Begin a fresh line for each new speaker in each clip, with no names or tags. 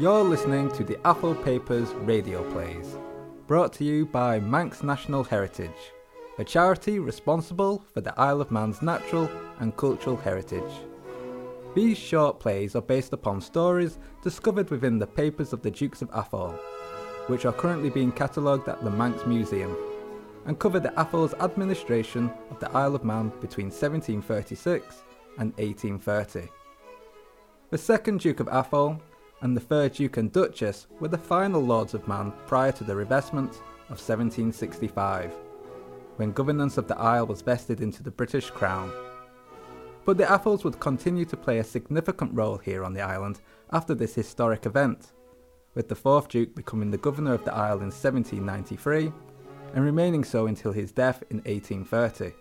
You're listening to the Atholl Papers radio plays, brought to you by Manx National Heritage, a charity responsible for the Isle of Man's natural and cultural heritage. These short plays are based upon stories discovered within the papers of the Dukes of Atholl, which are currently being catalogued at the Manx Museum, and cover the Atholl's administration of the Isle of Man between 1736 and 1830. The second Duke of Atholl and the third Duke and Duchess were the final Lords of Man prior to the revestment of 1765, when governance of the Isle was vested into the British Crown. But the Atholls would continue to play a significant role here on the island after this historic event, with the fourth Duke becoming the governor of the Isle in 1793 and remaining so until his death in 1830.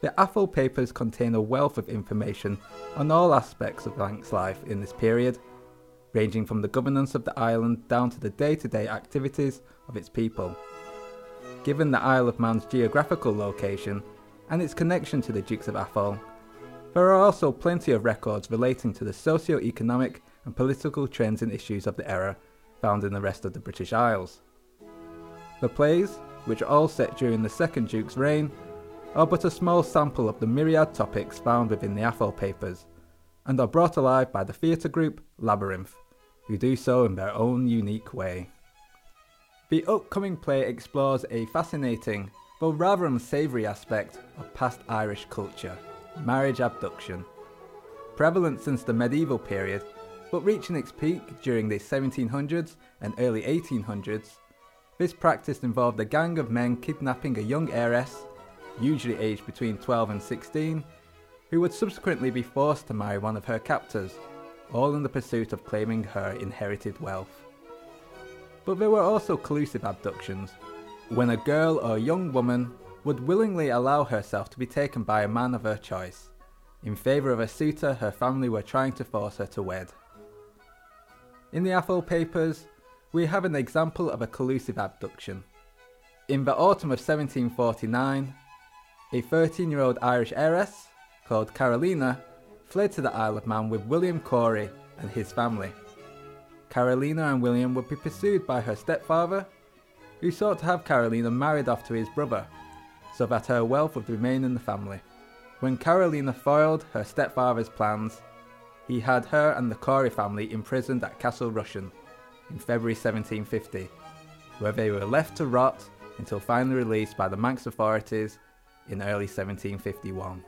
The Atholl papers contain a wealth of information on all aspects of Manx life in this period, ranging from the governance of the island down to the day to day activities of its people. Given the Isle of Man's geographical location and its connection to the Dukes of Atholl, there are also plenty of records relating to the socio economic and political trends and issues of the era found in the rest of the British Isles. The plays, which are all set during the second Duke's reign, are but a small sample of the myriad topics found within the Atholl papers, and are brought alive by the theatre group Labyrinth, who do so in their own unique way. The upcoming play explores a fascinating, though rather unsavoury aspect of past Irish culture marriage abduction. Prevalent since the medieval period, but reaching its peak during the 1700s and early 1800s, this practice involved a gang of men kidnapping a young heiress, usually aged between 12 and 16, who would subsequently be forced to marry one of her captors, all in the pursuit of claiming her inherited wealth. But there were also collusive abductions, when a girl or young woman would willingly allow herself to be taken by a man of her choice, in favour of a suitor her family were trying to force her to wed. In the Atholl papers, we have an example of a collusive abduction. In the autumn of 1749, a 13 year old Irish heiress called Carolina fled to the Isle of Man with William Corey and his family. Carolina and William would be pursued by her stepfather, who sought to have Carolina married off to his brother, so that her wealth would remain in the family. When Carolina foiled her stepfather's plans, he had her and the Corey family imprisoned at Castle Rushen in February 1750, where they were left to rot until finally released by the Manx authorities in early 1751.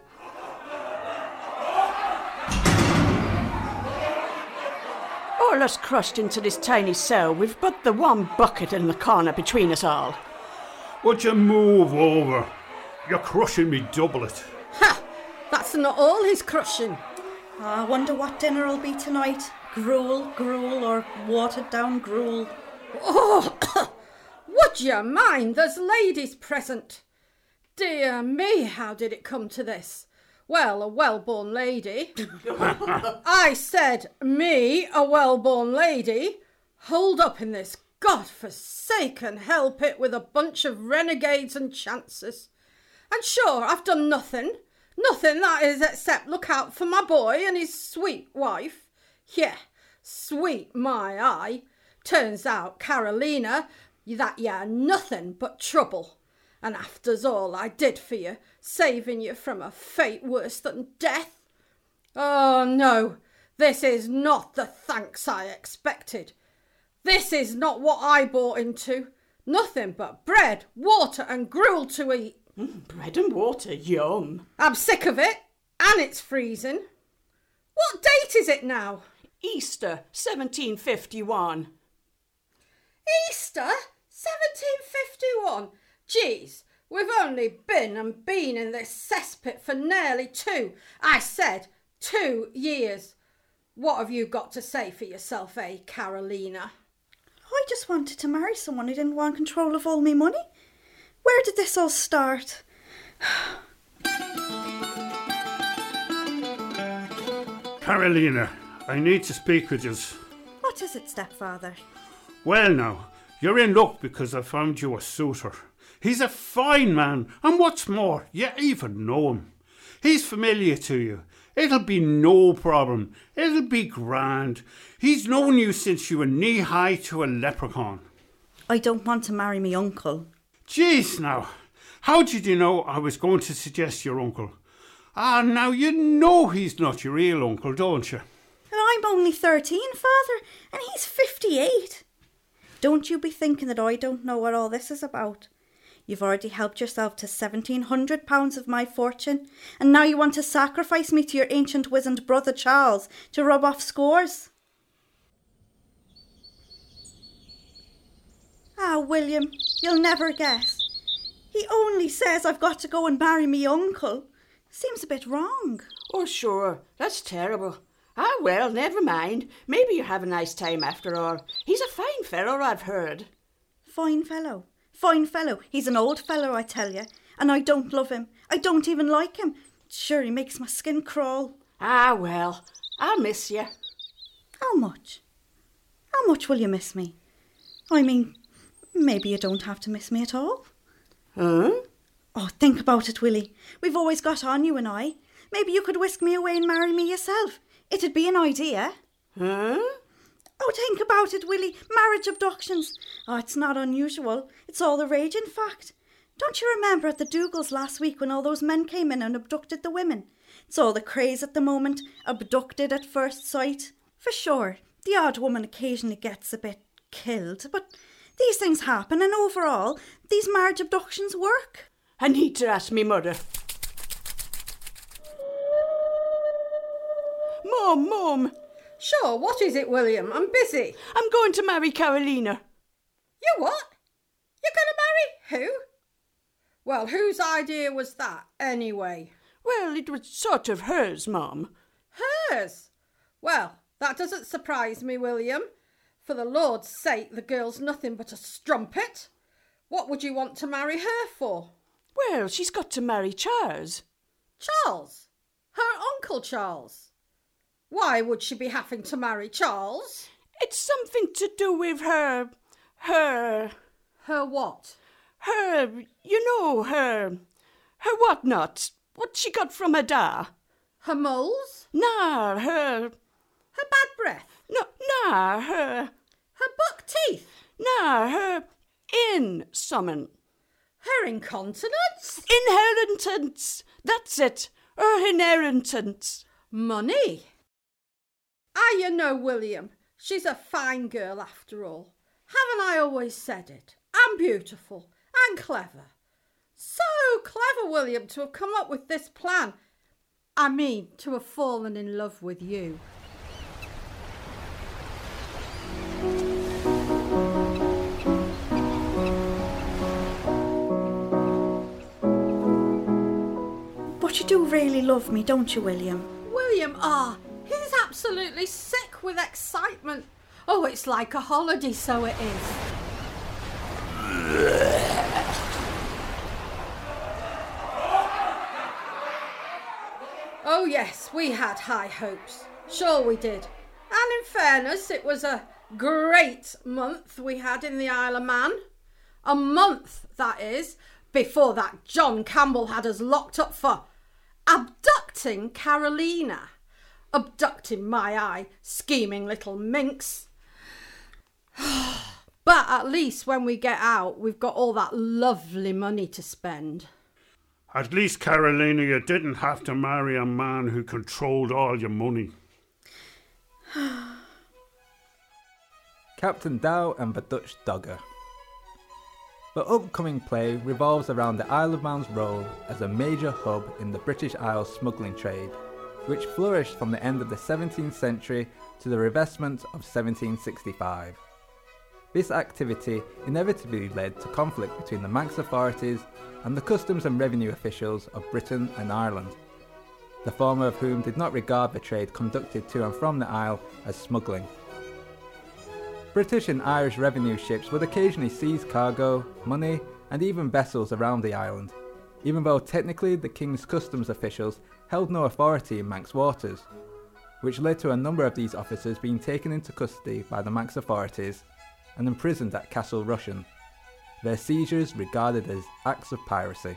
All us crushed into this tiny cell with but the one bucket in the corner between us all.
Would you move over? You're crushing me doublet.
Ha! That's not all he's crushing.
Ah, I wonder what dinner'll be tonight. Gruel, gruel, or watered down gruel.
Oh, would you mind? There's ladies present. Dear me, how did it come to this? Well, a well born lady. I said, me, a well born lady, hold up in this god-forsaken hell pit with a bunch of renegades and chances. And sure, I've done nothing. Nothing, that is, except look out for my boy and his sweet wife. Yeah, sweet my eye. Turns out, Carolina, that you're nothing but trouble. And after's all I did for you, saving you from a fate worse than death. Oh no, this is not the thanks I expected. This is not what I bought into. Nothing but bread, water, and gruel to eat.
Mm, bread and water, yum.
I'm sick of it, and it's freezing. What date is it now?
Easter 1751.
Easter 1751? Geez, we've only been and been in this cesspit for nearly two, I said, two years. What have you got to say for yourself, eh, Carolina?
I just wanted to marry someone who didn't want control of all me money. Where did this all start?
Carolina, I need to speak with you.
What is it, stepfather?
Well, now, you're in luck because I found you a suitor. He's a fine man, and what's more, you even know him. He's familiar to you. It'll be no problem. It'll be grand. He's known you since you were knee high to a leprechaun.
I don't want to marry me uncle.
Jeez, now, how did you know I was going to suggest your uncle? Ah, now you know he's not your real uncle, don't you?
And I'm only 13, father, and he's 58. Don't you be thinking that I don't know what all this is about. You've already helped yourself to £1,700 of my fortune, and now you want to sacrifice me to your ancient wizened brother Charles to rub off scores. Ah, William, you'll never guess. He only says I've got to go and marry me uncle. Seems a bit wrong.
Oh, sure, that's terrible. Ah, well, never mind. Maybe you have a nice time after all. He's a fine fellow, I've heard.
Fine fellow. Fine fellow. He's an old fellow, I tell you. And I don't love him. I don't even like him. Sure, he makes my skin crawl.
Ah, well, I'll miss you.
How much? How much will you miss me? I mean, maybe you don't have to miss me at all.
Huh?
Oh, think about it, Willie. We've always got on, you and I. Maybe you could whisk me away and marry me yourself. It'd be an idea.
Huh?
Oh, think about it, Willie. Marriage abductions. Oh, it's not unusual. It's all the rage, in fact. Don't you remember at the Dougal's last week when all those men came in and abducted the women? It's all the craze at the moment. Abducted at first sight. For sure, the odd woman occasionally gets a bit killed, but these things happen, and overall, these marriage abductions work.
I need to ask me mother. Mum, Mum,
Sure, what is it, William? I'm busy.
I'm going to marry Carolina.
You what? You're going to marry who? Well, whose idea was that, anyway?
Well, it was sort of hers, Mum.
Hers? Well, that doesn't surprise me, William. For the Lord's sake, the girl's nothing but a strumpet. What would you want to marry her for?
Well, she's got to marry Charles.
Charles? Her Uncle Charles? Why would she be having to marry Charles?
It's something to do with her. her.
Her what?
her. you know, her. her what not? What she got from her da?
Her moles?
Nah, her.
Her bad breath?
No, nah, her.
Her buck teeth?
Nah, her. in summon.
Her incontinence?
Inheritance! That's it! Her inheritance!
Money? Ah, you know, William, she's a fine girl after all. Haven't I always said it? And beautiful and clever. So clever, William, to have come up with this plan. I mean, to have fallen in love with you.
But you do really love me, don't you, William?
William, ah, absolutely sick with excitement. Oh, it's like a holiday, so it is. Oh, yes, we had high hopes. Sure, we did. And in fairness, it was a great month we had in the Isle of Man. A month, that is, before that John Campbell had us locked up for abducting Carolina. Abducting my eye, scheming little minx. but at least when we get out, we've got all that lovely money to spend.
At least, Carolina, you didn't have to marry a man who controlled all your money.
Captain Dow and the Dutch Dogger. The upcoming play revolves around the Isle of Man's role as a major hub in the British Isles smuggling trade, which flourished from the end of the 17th century to the revestment of 1765. This activity inevitably led to conflict between the Manx authorities and the customs and revenue officials of Britain and Ireland, the former of whom did not regard the trade conducted to and from the Isle as smuggling. British and Irish revenue ships would occasionally seize cargo, money, and even vessels around the island, even though technically the King's customs officials held no authority in Manx waters, which led to a number of these officers being taken into custody by the Manx authorities and imprisoned at Castle Rushen, their seizures regarded as acts of piracy.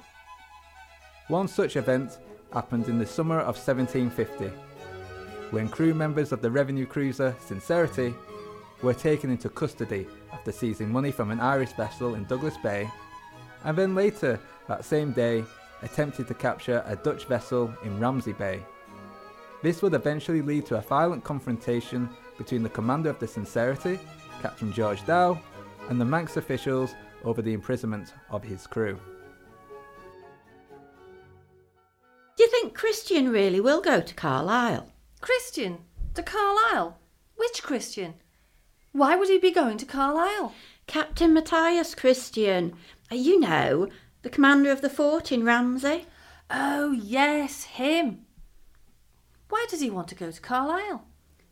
One such event happened in the summer of 1750, when crew members of the revenue cruiser Sincerity were taken into custody after seizing money from an Irish vessel in Douglas Bay, and then later that same day attempted to capture a Dutch vessel in Ramsey Bay. This would eventually lead to a violent confrontation between the commander of the Sincerity, Captain George Dow, and the Manx officials over the imprisonment of his crew.
Do you think Christian really will go to Carlisle?
Christian? To Carlisle? Which Christian? Why would he be going to Carlisle?
Captain Matthias Christian. Uh, You know, the commander of the fort in Ramsey.
Oh, yes, him. Why does he want to go to Carlisle?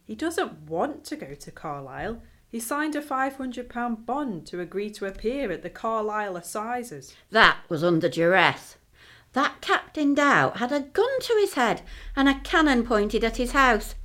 He doesn't want to go to Carlisle. He signed a £500 bond to agree to appear at the Carlisle Assizes.
That was under duress. That Captain Dow had a gun to his head and a cannon pointed at his house.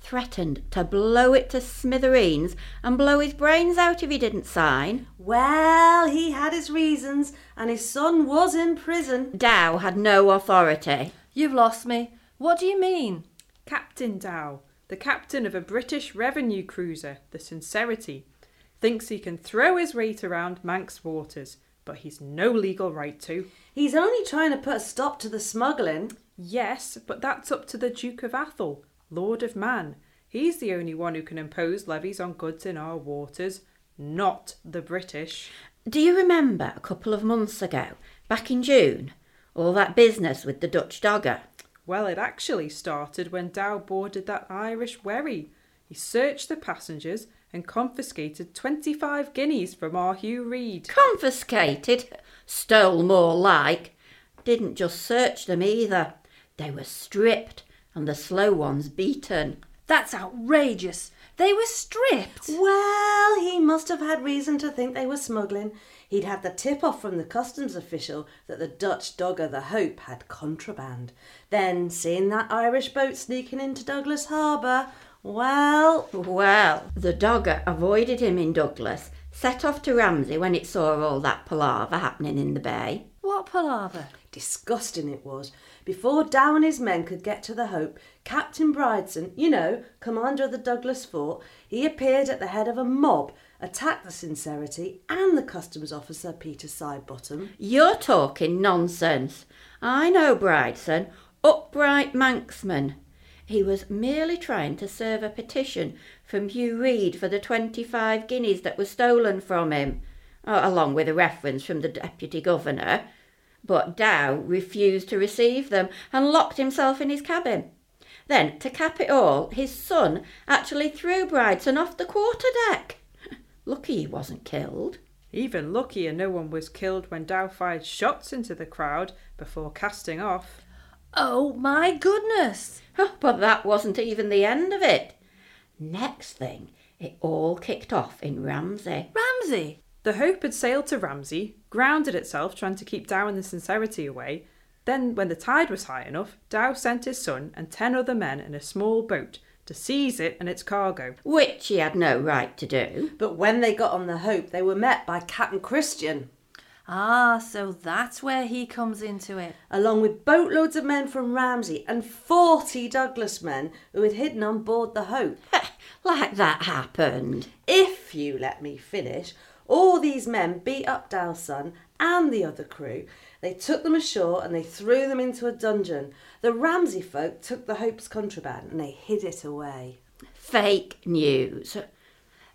Threatened to blow it to smithereens and blow his brains out if he didn't sign.
Well, he had his reasons, and his son was in prison.
Dow had no authority.
You've lost me. What do you mean?
Captain Dow, the captain of a British revenue cruiser, the Sincerity, thinks he can throw his weight around Manx waters, but he's no legal right to.
He's only trying to put a stop to the smuggling.
Yes, but that's up to the Duke of Atholl, Lord of Man. He's the only one who can impose levies on goods in our waters, not the British.
Do you remember a couple of months ago, back in June, all that business with the Dutch dogger?
Well, it actually started when Dow boarded that Irish wherry. He searched the passengers and confiscated 25 guineas from our Hugh Reed.
Confiscated? Stole more like. Didn't just search them either. They were stripped and the slow ones beaten.
That's outrageous. They were stripped.
Well, he must have had reason to think they were smuggling. He'd had the tip off from the customs official that the Dutch dogger, the Hope, had contraband. Then, seeing that Irish boat sneaking into Douglas Harbour, well,
Well, the dogger avoided him in Douglas, set off to Ramsey when it saw all that palaver happening in the bay.
What palaver?
Disgusting it was. Before Dow and his men could get to the Hope, Captain Brideson, you know, commander of the Douglas fort, he appeared at the head of a mob, attacked the Sincerity and the customs officer Peter Sidebottom.
You're talking nonsense. I know Brideson, upright Manxman. He was merely trying to serve a petition from Hugh Reed for the 25 guineas that were stolen from him, uh, along with a reference from the Deputy Governor. But Dow refused to receive them and locked himself in his cabin. Then, to cap it all, his son actually threw Brideson off the quarterdeck. Lucky he wasn't killed.
Even luckier no one was killed when Dow fired shots into the crowd before casting off.
Oh my goodness.
But that wasn't even the end of it. Next thing, it all kicked off in Ramsey.
Ramsey.
The Hope had sailed to Ramsey, grounded itself trying to keep Dow and the Sincerity away. Then, when the tide was high enough, Dow sent his son and ten other men in a small boat to seize it and its cargo.
Which he had no right to do.
But when they got on the Hope, they were met by Captain Christian,
Ah, so that's where he comes into it.
along with boatloads of men from Ramsey and 40 Douglas men who had hidden on board the Hope.
Like that happened.
If you let me finish, all these men beat up Dow's son and the other crew. They took them ashore and they threw them into a dungeon. The Ramsey folk took the Hope's contraband and they hid it away.
Fake news.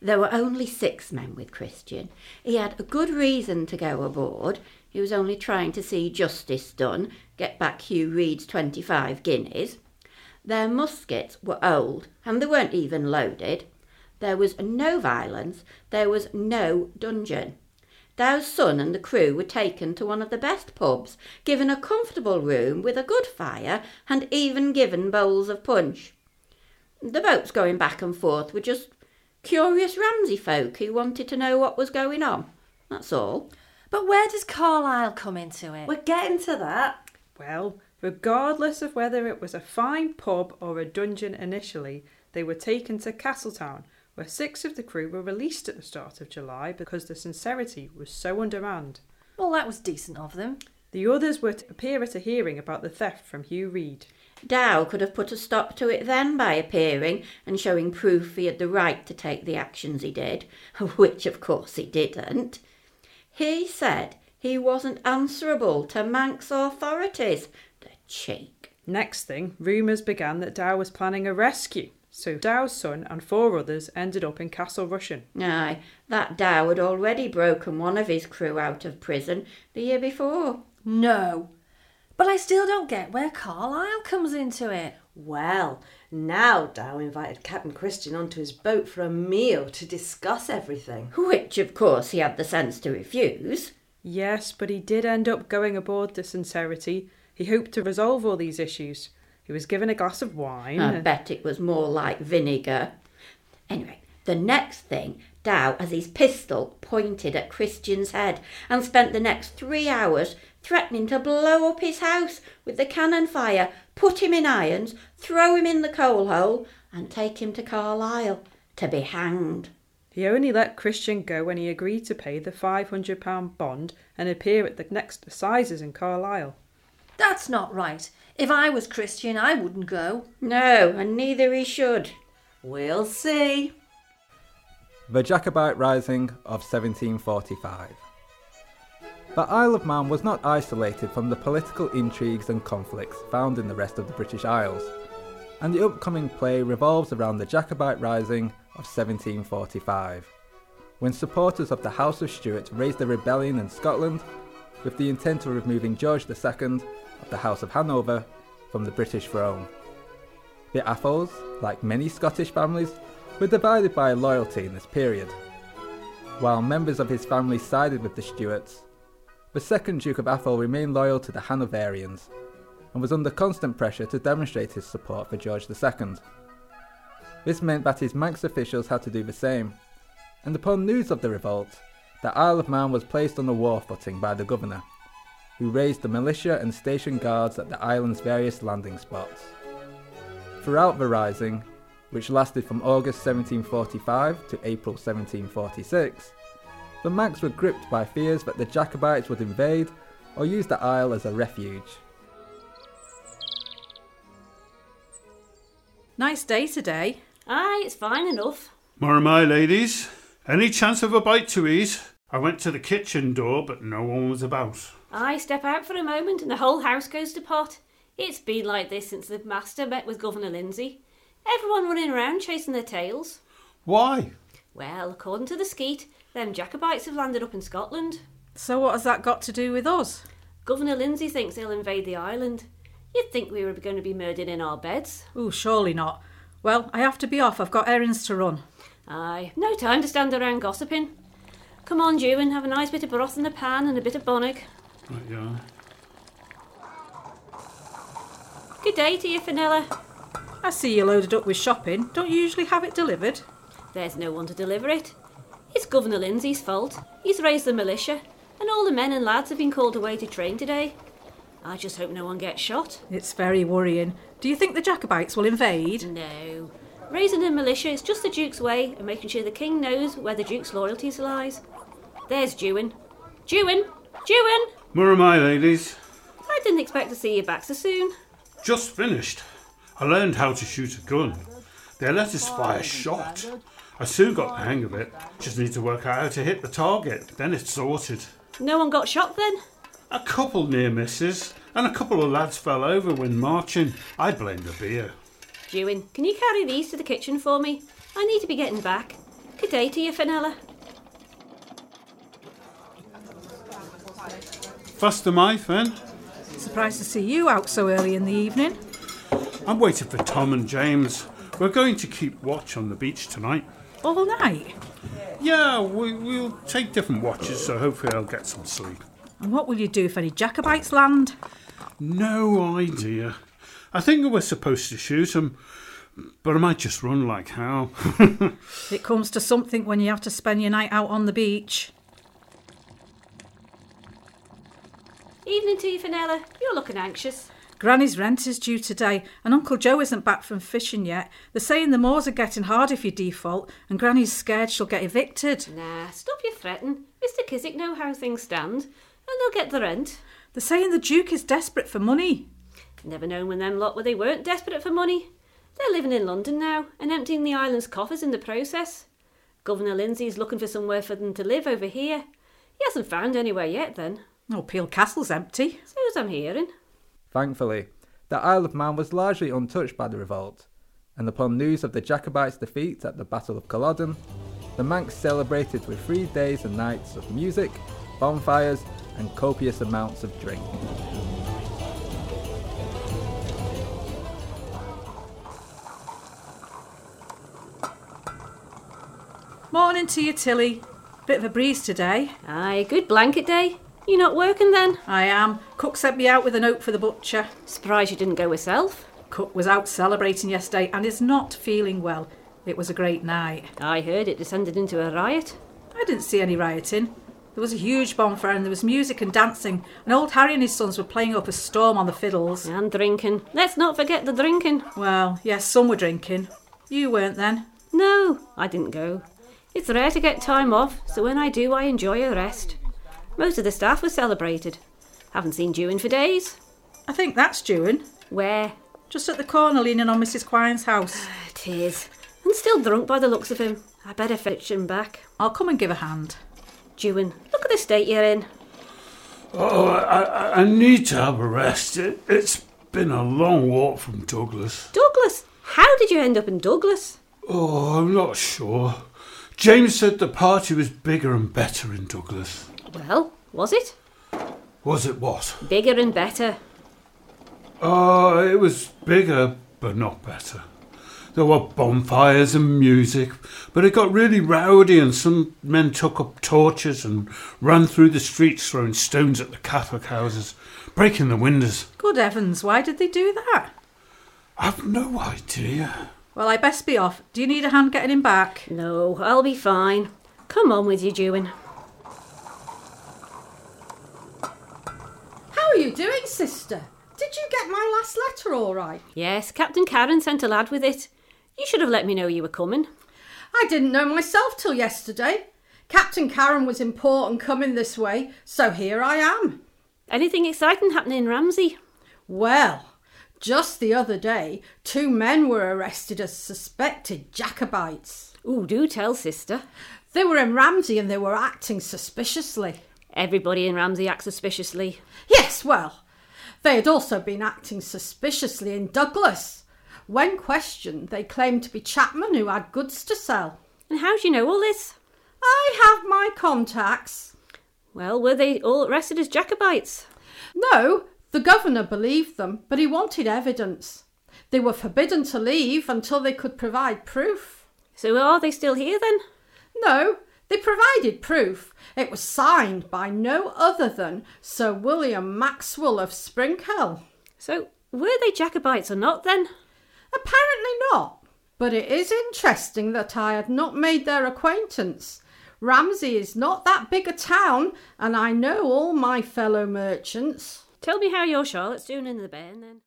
There were only six men with Christian. He had a good reason to go aboard. He was only trying to see justice done, get back Hugh Reed's 25 guineas. Their muskets were old and they weren't even loaded. There was no violence, there was no dungeon. Dow's son and the crew were taken to one of the best pubs, given a comfortable room with a good fire, and even given bowls of punch. The boats going back and forth were just curious Ramsey folk who wanted to know what was going on. That's all.
But where does Carlisle come into it?
We're getting to that.
Well, regardless of whether it was a fine pub or a dungeon initially, they were taken to Castletown, where six of the crew were released at the start of July because the Sincerity was so undermanned.
Well, that was decent of them.
The others were to appear at a hearing about the theft from Hugh Reed.
Dow could have put a stop to it then by appearing and showing proof he had the right to take the actions he did, which of course he didn't. He said he wasn't answerable to Manx authorities. The cheek.
Next thing, rumours began that Dow was planning a rescue, so Dow's son and four others ended up in Castle Rushen.
Aye, that Dow had already broken one of his crew out of prison the year before.
No. But I still don't get where Carlisle comes into it.
Well, now Dow invited Captain Christian onto his boat for a meal to discuss everything.
Which, of course, he had the sense to refuse.
Yes, but he did end up going aboard the Sincerity. He hoped to resolve all these issues. He was given a glass of wine.
I bet it was more like vinegar. Anyway, the next thing, Dow has his pistol pointed at Christian's head and spent the next three hours threatening to blow up his house with the cannon fire, put him in irons, throw him in the coal hole, and take him to Carlisle to be hanged.
He only let Christian go when he agreed to pay the £500 bond and appear at the next assizes in Carlisle.
That's not right. If I was Christian, I wouldn't go.
No, and neither he should.
We'll see.
The Jacobite Rising of 1745. The Isle of Man was not isolated from the political intrigues and conflicts found in the rest of the British Isles, and the upcoming play revolves around the Jacobite Rising of 1745, when supporters of the House of Stuart raised a rebellion in Scotland with the intent of removing George II of the House of Hanover from the British throne. The Atholls, like many Scottish families, were divided by loyalty in this period. While members of his family sided with the Stuarts, the second Duke of Atholl remained loyal to the Hanoverians and was under constant pressure to demonstrate his support for George II. This meant that his Manx officials had to do the same, and upon news of the revolt, the Isle of Man was placed on a war footing by the governor, who raised the militia and stationed guards at the island's various landing spots. Throughout the rising, which lasted from August 1745 to April 1746, the Manx were gripped by fears that the Jacobites would invade or use the isle as a refuge.
Nice day today.
Aye, it's fine enough.
More my ladies. Any chance of a bite to eat? I went to the kitchen door, but no one was about.
I step out for a moment and the whole house goes to pot. It's been like this since the master met with Governor Lindsay. Everyone running around chasing their tails.
Why?
Well, according to the skeet, them Jacobites have landed up in Scotland.
So what has that got to do with us?
Governor Lindsay thinks they'll invade the island. You'd think we were going to be murdered in our beds.
Oh, surely not. Well, I have to be off. I've got errands to run.
Aye, no time to stand around gossiping. Come on, Dewan, have a nice bit of broth in the pan and a bit of bonnag.
Right, yeah.
Good day to you, Fenella.
I see you're loaded up with shopping. Don't you usually have it delivered?
There's no one to deliver it. It's Governor Lindsay's fault. He's raised the militia, and all the men and lads have been called away to train today. I just hope no one gets shot.
It's very worrying. Do you think the Jacobites will invade?
No. Raising the militia is just the Duke's way of making sure the King knows where the Duke's loyalties lies. There's Dewin, Dewin, Dewin. Dewan!
More my ladies.
I didn't expect to see you back so soon.
Just finished. I learned how to shoot a gun. They let us fire shot. I soon got the hang of it. Just need to work out how to hit the target. Then it's sorted.
No one got shot then?
A couple near misses, and a couple of lads fell over when marching. I blame the beer.
Dewin, can you carry these to the kitchen for me? I need to be getting back. Good day to you, Fenella.
Fast am I, Fen?
Surprised to see you out so early in the evening.
I'm waiting for Tom and James. We're going to keep watch on the beach tonight.
All night?
Yeah, we, we'll take different watches, so hopefully I'll get some sleep.
And what will you do if any Jacobites land?
No idea. I think we're supposed to shoot them, but I might just run like hell.
It comes to something when you have to spend your night out on the beach.
Evening to you, Fenella. You're looking anxious.
Granny's rent is due today, and Uncle Joe isn't back from fishing yet. They're saying the moors are getting hard if you default, and Granny's scared she'll get evicted.
Nah, stop your fretting. Mr. Kiswick know how things stand, and they'll get the rent.
They're saying the Duke is desperate for money.
Never known when them lot were they weren't desperate for money. They're living in London now and emptying the island's coffers in the process. Governor Lindsay's looking for somewhere for them to live over here. He hasn't found anywhere yet then.
Oh, Peel Castle's empty.
So's I'm hearing.
Thankfully, the Isle of Man was largely untouched by the revolt, and upon news of the Jacobites' defeat at the Battle of Culloden, the Manx celebrated with three days and nights of music, bonfires, and copious amounts of drink.
Morning to you, Tilly. Bit of a breeze today.
Aye, good blanket day. You not working then?
I am. Cook sent me out with a note for the butcher.
Surprised you didn't go yourself.
Cook was out celebrating yesterday and is not feeling well. It was a great night.
I heard it descended into a riot.
I didn't see any rioting. There was a huge bonfire and there was music and dancing, and old Harry and his sons were playing up a storm on the fiddles.
And drinking. Let's not forget the drinking.
Well, yes, some were drinking. You weren't then.
No, I didn't go. It's rare to get time off, so when I do, I enjoy a rest. Most of the staff were celebrated. Haven't seen Dewin for days.
I think that's Dewin.
Where?
Just at the corner leaning on Mrs. Quine's house.
It is. And still drunk by the looks of him. I better fetch him back.
I'll come and give a hand.
Dewin, look at the state you're in.
Oh, I, I, I need to have a rest. It, it's been a long walk from Douglas.
Douglas? How did you end up in Douglas?
Oh, I'm not sure. James said the party was bigger and better in Douglas.
Well, was it?
Was it what?
Bigger and better.
Oh, it was bigger, but not better. There were bonfires and music, but it got really rowdy, and some men took up torches and ran through the streets throwing stones at the Catholic houses, breaking the windows.
Good heavens, why did they do that?
I've no idea.
Well, I best be off. Do you need a hand getting him back?
No, I'll be fine. Come on with you, Dewin.
How are you doing, sister? Did you get my last letter all right?
Yes, Captain Karen sent a lad with it. You should have let me know you were coming.
I didn't know myself till yesterday. Captain Karen was important coming this way, so here I am.
Anything exciting happening in Ramsey?
Well, just the other day, two men were arrested as suspected Jacobites.
Oh, do tell, sister.
They were in Ramsey and they were acting suspiciously.
Everybody in Ramsey acts suspiciously.
Yes, well, they had also been acting suspiciously in Douglas. When questioned, they claimed to be chapmen who had goods to sell.
And how do you know all this?
I have my contacts.
Well, were they all arrested as Jacobites?
No, the governor believed them, but he wanted evidence. They were forbidden to leave until they could provide proof.
So are they still here then?
No, they provided proof. It was signed by no other than Sir William Maxwell of Springkell.
So were they Jacobites or not then?
Apparently not. But it is interesting that I had not made their acquaintance. Ramsey is not that big a town, and I know all my fellow merchants.
Tell me how your Charlotte's doing in the bairn then.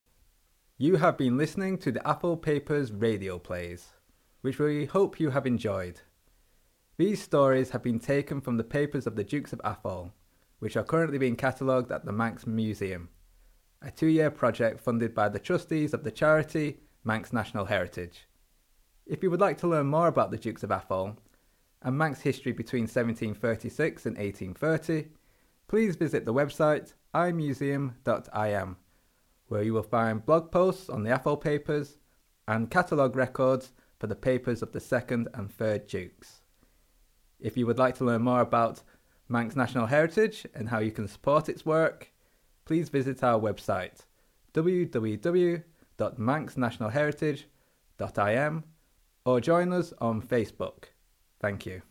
You have been listening to the Atholl Papers radio plays, which we hope you have enjoyed. These stories have been taken from the papers of the Dukes of Atholl, which are currently being catalogued at the Manx Museum, a two year project funded by the trustees of the charity Manx National Heritage. If you would like to learn more about the Dukes of Atholl and Manx history between 1736 and 1830, please visit the website imuseum.im, where you will find blog posts on the Atholl papers and catalogue records for the papers of the second and third Dukes. If you would like to learn more about Manx National Heritage and how you can support its work, please visit our website www.manxnationalheritage.im or join us on Facebook. Thank you.